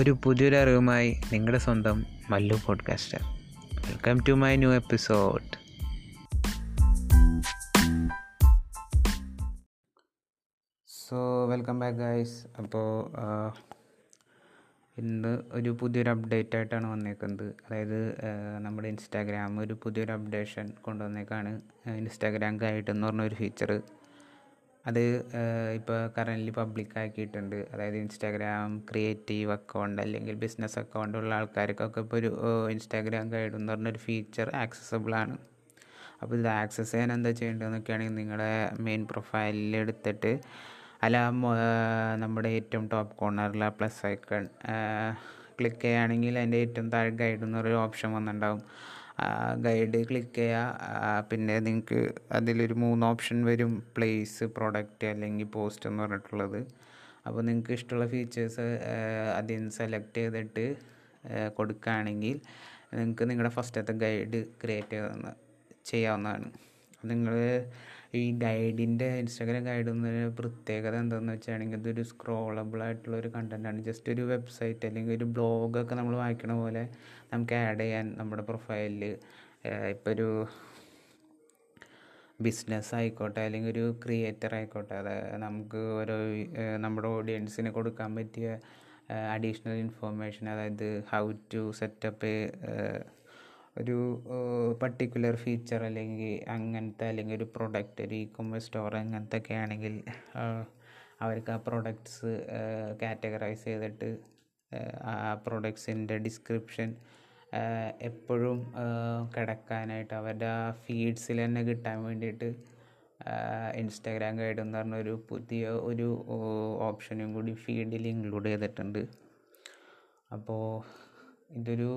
ഒരു പുതിയൊരു അറിവുമായി നിങ്ങളുടെ സ്വന്തം Mallu podcaster welcome to my new episode so welcome back guys അപ്പോൾ ഇന്ന് ഒരു പുതിയൊരു അപ്ഡേറ്റ് ആയിട്ടാണ് വന്നേക്കുന്നത്. അതായത് നമ്മുടെ ഇൻസ്റ്റാഗ്രാം ഒരു പുതിയൊരു അപ്ഡേഷൻ കൊണ്ടുവന്നേക്കാണ്. ഇൻസ്റ്റാഗ്രാം ഗൈഡ് എന്ന് പറഞ്ഞൊരു ഫീച്ചർ അത് ഇപ്പോൾ കറന്റ് പബ്ലിക് ആക്കിയിട്ടുണ്ട്. അതായത് ഇൻസ്റ്റാഗ്രാം ക്രിയേറ്റീവ് അക്കൗണ്ട് അല്ലെങ്കിൽ ബിസിനസ് അക്കൗണ്ട് ഉള്ള ആൾക്കാർക്കൊക്കെ ഇപ്പോൾ ഒരു ഇൻസ്റ്റാഗ്രാം ഗൈഡ് എന്ന് പറഞ്ഞൊരു ഫീച്ചർ ആക്സസബിൾ ആണ്. അപ്പോൾ ഇത് ആക്സസ് ചെയ്യാൻ എന്താ ചെയ്യേണ്ടതെന്നൊക്കെയാണെങ്കിൽ നിങ്ങളുടെ മെയിൻ പ്രൊഫൈലിൽ എടുത്തിട്ട് അല്ല നമ്മുടെ ഏറ്റവും top corner plus icon click ചെയ്യുകയാണെങ്കിൽ അതിന്റെ ഏറ്റവും താഴെ ഗൈഡ് എന്നൊരു ഓപ്ഷൻ വന്നിട്ടുണ്ടാവും. ഗൈഡ് ക്ലിക്ക് ചെയ്യുക പിന്നെ നിങ്ങൾക്ക് അതിലൊരു മൂന്ന് ഓപ്ഷൻ വരും. പ്ലേസ് പ്രൊഡക്റ്റ് അല്ലെങ്കിൽ പോസ്റ്റ് എന്ന് പറഞ്ഞിട്ടുള്ളത്. അപ്പോൾ നിങ്ങൾക്ക് ഇഷ്ടമുള്ള ഫീച്ചേഴ്സ് അതിൽ നിന്ന് സെലക്ട് ചെയ്തിട്ട് കൊടുക്കുകയാണെങ്കിൽ നിങ്ങൾക്ക് നിങ്ങളുടെ ഫസ്റ്റത്തെ ഗൈഡ് ക്രിയേറ്റ് ചെയ്യാവുന്നതാണ്. നിങ്ങൾ ഈ ഗൈഡിന്റെ ഇൻസ്റ്റാഗ്രാം ഗൈഡ് എന്നൊരു പ്രത്യേകത എന്താണെന്ന് വെച്ചാണെങ്കിൽ ഇതൊരു സ്ക്രോളബിൾ ആയിട്ടുള്ള ഒരു കണ്ടന്റാണ് ജസ്റ്റ് ഒരു വെബ്സൈറ്റ് അല്ലെങ്കിൽ ഒരു ബ്ലോഗൊക്കെ നമ്മൾ വായിക്കണ പോലെ നമുക്ക് ആഡ് ചെയ്യാൻ നമ്മുടെ പ്രൊഫൈലിൽ ഇപ്പോൾ ഒരു ബിസിനസ് ആയിക്കോട്ടെ അല്ലെങ്കിൽ ഒരു ക്രിയേറ്റർ ആയിക്കോട്ടെ അത് നമുക്ക് ഓരോ നമ്മുടെ ഓഡിയൻസിന് കൊടുക്കാൻ പറ്റിയ അഡീഷണൽ ഇൻഫോർമേഷൻ അതായത് ഹൗ ടു സെറ്റപ്പ് ഒരു പർട്ടിക്കുലർ ഫീച്ചർ അല്ലെങ്കിൽ അങ്ങനത്തെ അല്ലെങ്കിൽ ഒരു പ്രൊഡക്റ്റ് ഒരു ഇ കൊമേഴ്സ് സ്റ്റോർ അങ്ങനത്തെ ഒക്കെ ആണെങ്കിൽ അവർക്ക് ആ പ്രൊഡക്ട്സ് കാറ്റഗറൈസ് ചെയ്തിട്ട് ആ പ്രൊഡക്ട്സിന്റെ ഡിസ്ക്രിപ്ഷൻ എപ്പോഴും കിടക്കാനായിട്ട് അവരുടെ ആ ഫീഡ്സിൽ തന്നെ കിട്ടാൻ വേണ്ടിയിട്ട് ഇൻസ്റ്റാഗ്രാം ഗൈഡ് എന്ന് പറഞ്ഞ ഒരു പുതിയ ഒരു ഓപ്ഷനും കൂടി ഫീഡിൽ ഇൻക്ലൂഡ് ചെയ്തിട്ടുണ്ട്. അപ്പോൾ ഇതൊരു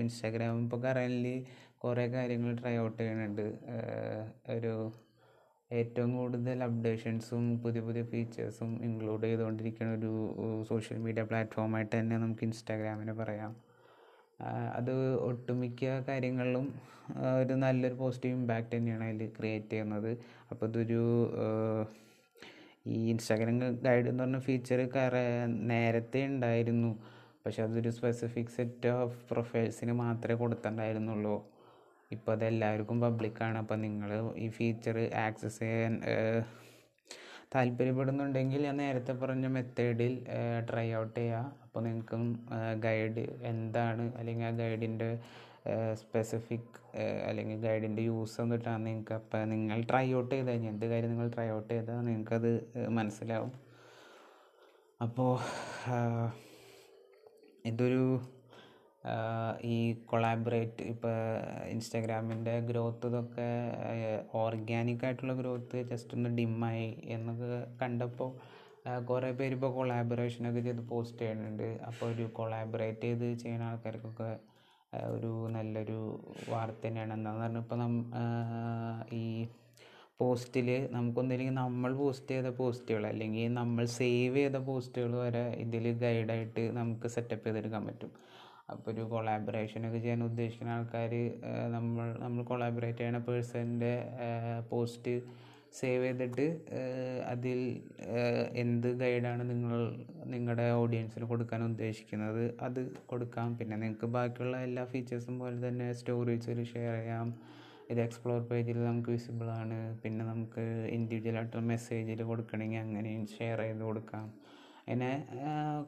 ഇൻസ്റ്റാഗ്രാം ഇപ്പോൾ കറൻലി കുറേ കാര്യങ്ങൾ ട്രൈ ഔട്ട് ചെയ്യുന്നുണ്ട്. ഒരു ഏറ്റവും കൂടുതൽ അപ്ഡേഷൻസും പുതിയ പുതിയ ഫീച്ചേഴ്സും ഇൻക്ലൂഡ് ചെയ്തുകൊണ്ടിരിക്കുന്ന ഒരു സോഷ്യൽ മീഡിയ പ്ലാറ്റ്ഫോമായിട്ട് തന്നെ നമുക്ക് ഇൻസ്റ്റാഗ്രാമിനെ പറയാം. അത് ഒട്ടുമിക്ക കാര്യങ്ങളിലും ഒരു നല്ലൊരു പോസിറ്റീവ് ഇമ്പാക്റ്റ് തന്നെയാണ് അതിൽ ക്രിയേറ്റ് ചെയ്യുന്നത്. അപ്പോൾ ഇതൊരു ഈ ഇൻസ്റ്റാഗ്രാം ഗൈഡ് എന്ന് പറഞ്ഞ ഫീച്ചർ നേരത്തെ ഉണ്ടായിരുന്നു. പക്ഷെ അതൊരു സ്പെസിഫിക് സെറ്റ് ഓഫ് പ്രൊഫൈൽസിന് മാത്രമേ കൊടുത്തിട്ടുണ്ടായിരുന്നുള്ളൂ. ഇപ്പോൾ അതെല്ലാവർക്കും പബ്ലിക്കാണ് അപ്പോൾ നിങ്ങൾ ഈ ഫീച്ചർ ആക്സസ് ചെയ്യാൻ താല്പര്യപ്പെടുന്നുണ്ടെങ്കിൽ ഞാൻ നേരത്തെ പറഞ്ഞ മെത്തേഡിൽ ട്രൈ ഔട്ട് ചെയ്യുക അപ്പോൾ നിങ്ങൾക്കും ഗൈഡ് എന്താണ് അല്ലെങ്കിൽ ആ ഗൈഡിന്റെ സ്പെസിഫിക് അല്ലെങ്കിൽ ഗൈഡിന്റെ യൂസ് എന്നിട്ടാണ് നിങ്ങൾക്ക് അപ്പോൾ നിങ്ങൾ ട്രൈ ഔട്ട് ചെയ്ത് കഴിഞ്ഞാൽ എന്ത് കാര്യം നിങ്ങൾ ട്രൈ ഔട്ട് ചെയ്താൽ നിങ്ങൾക്കത് മനസ്സിലാവും. അപ്പോൾ ഇതൊരു ഈ കൊളാബറേറ്റ് ഇപ്പോൾ ഇൻസ്റ്റാഗ്രാമിന്റെ ഗ്രോത്ത് ഇതൊക്കെ ഓർഗാനിക് ആയിട്ടുള്ള ഗ്രോത്ത് ജസ്റ്റ് ഒന്ന് ഡിമ്മായി എന്നൊക്കെ കണ്ടപ്പോൾ കുറേ പേര് ഇപ്പോൾ കൊളാബറേഷനൊക്കെ ചെയ്ത് പോസ്റ്റ് ചെയ്യുന്നുണ്ട്. അപ്പോൾ ഒരു കൊളാബറേറ്റ് ചെയ്ത് ചെയ്യുന്ന ആൾക്കാർക്കൊക്കെ ഒരു നല്ലൊരു വാർത്ത തന്നെയാണ്. എന്താണെന്ന് പറഞ്ഞാൽ ഇപ്പോൾ ഈ പോസ്റ്റിൽ നമുക്കൊന്നില്ലെങ്കിൽ നമ്മൾ പോസ്റ്റ് ചെയ്ത പോസ്റ്റുകൾ അല്ലെങ്കിൽ നമ്മൾ സേവ് ചെയ്ത പോസ്റ്റുകൾ വരെ ഇതിൽ ഗൈഡായിട്ട് നമുക്ക് സെറ്റപ്പ് ചെയ്തെടുക്കാൻ പറ്റും. അപ്പോൾ ഒരു കൊളാബറേഷനൊക്കെ ചെയ്യാൻ ഉദ്ദേശിക്കുന്ന ആൾക്കാർ നമ്മൾ നമ്മൾ കൊളാബറേറ്റ് ചെയ്യുന്ന പേഴ്സന്റെ പോസ്റ്റ് സേവ് ചെയ്തിട്ട് അതിൽ എന്ത് ഗൈഡാണ് നിങ്ങൾ നിങ്ങളുടെ ഓഡിയൻസിന് കൊടുക്കാൻ ഉദ്ദേശിക്കുന്നത് അത് കൊടുക്കാം. പിന്നെ നിങ്ങൾക്ക് ബാക്കിയുള്ള എല്ലാ ഫീച്ചേഴ്സും പോലെ തന്നെ സ്റ്റോറീസിൽ ഷെയർ ചെയ്യാം. ഇത് എക്സ്പ്ലോർ പേജിൽ നമുക്ക് വിസിബിൾ ആണ്. പിന്നെ നമുക്ക് ഇൻഡിവിജ്വൽ ആയിട്ടുള്ള മെസ്സേജിൽ കൊടുക്കണമെങ്കിൽ അങ്ങനെയും ഷെയർ ചെയ്ത് കൊടുക്കാം. അങ്ങനെ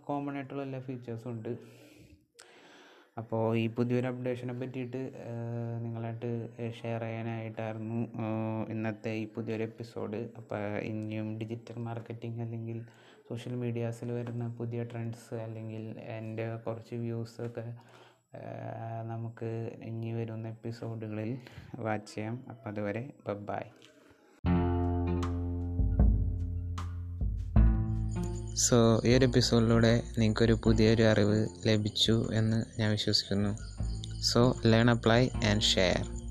കോമൺ ആയിട്ടുള്ള എല്ലാ ഫീച്ചേഴ്സും ഉണ്ട്. അപ്പോൾ ഈ പുതിയൊരു അപ്ഡേഷനെ പറ്റിയിട്ട് നിങ്ങളായിട്ട് ഷെയർ ചെയ്യാനായിട്ടായിരുന്നു ഇന്നത്തെ ഈ പുതിയൊരു എപ്പിസോഡ് അപ്പോൾ ഇനിയും ഡിജിറ്റൽ മാർക്കറ്റിംഗ് അല്ലെങ്കിൽ സോഷ്യൽ മീഡിയാസിൽ വരുന്ന പുതിയ ട്രെൻഡ്സ് അല്ലെങ്കിൽ എന്റെ കുറച്ച് വ്യൂസൊക്കെ നമുക്ക് ഇനി വരുന്ന എപ്പിസോഡുകളിൽ വാച്ച് ചെയ്യാം. അപ്പം അതുവരെ ബൈ സോ ഈ ഒരു എപ്പിസോഡിലൂടെ നിങ്ങൾക്കൊരു പുതിയൊരു അറിവ് ലഭിച്ചു എന്ന് ഞാൻ വിശ്വസിക്കുന്നു. So learn apply and share.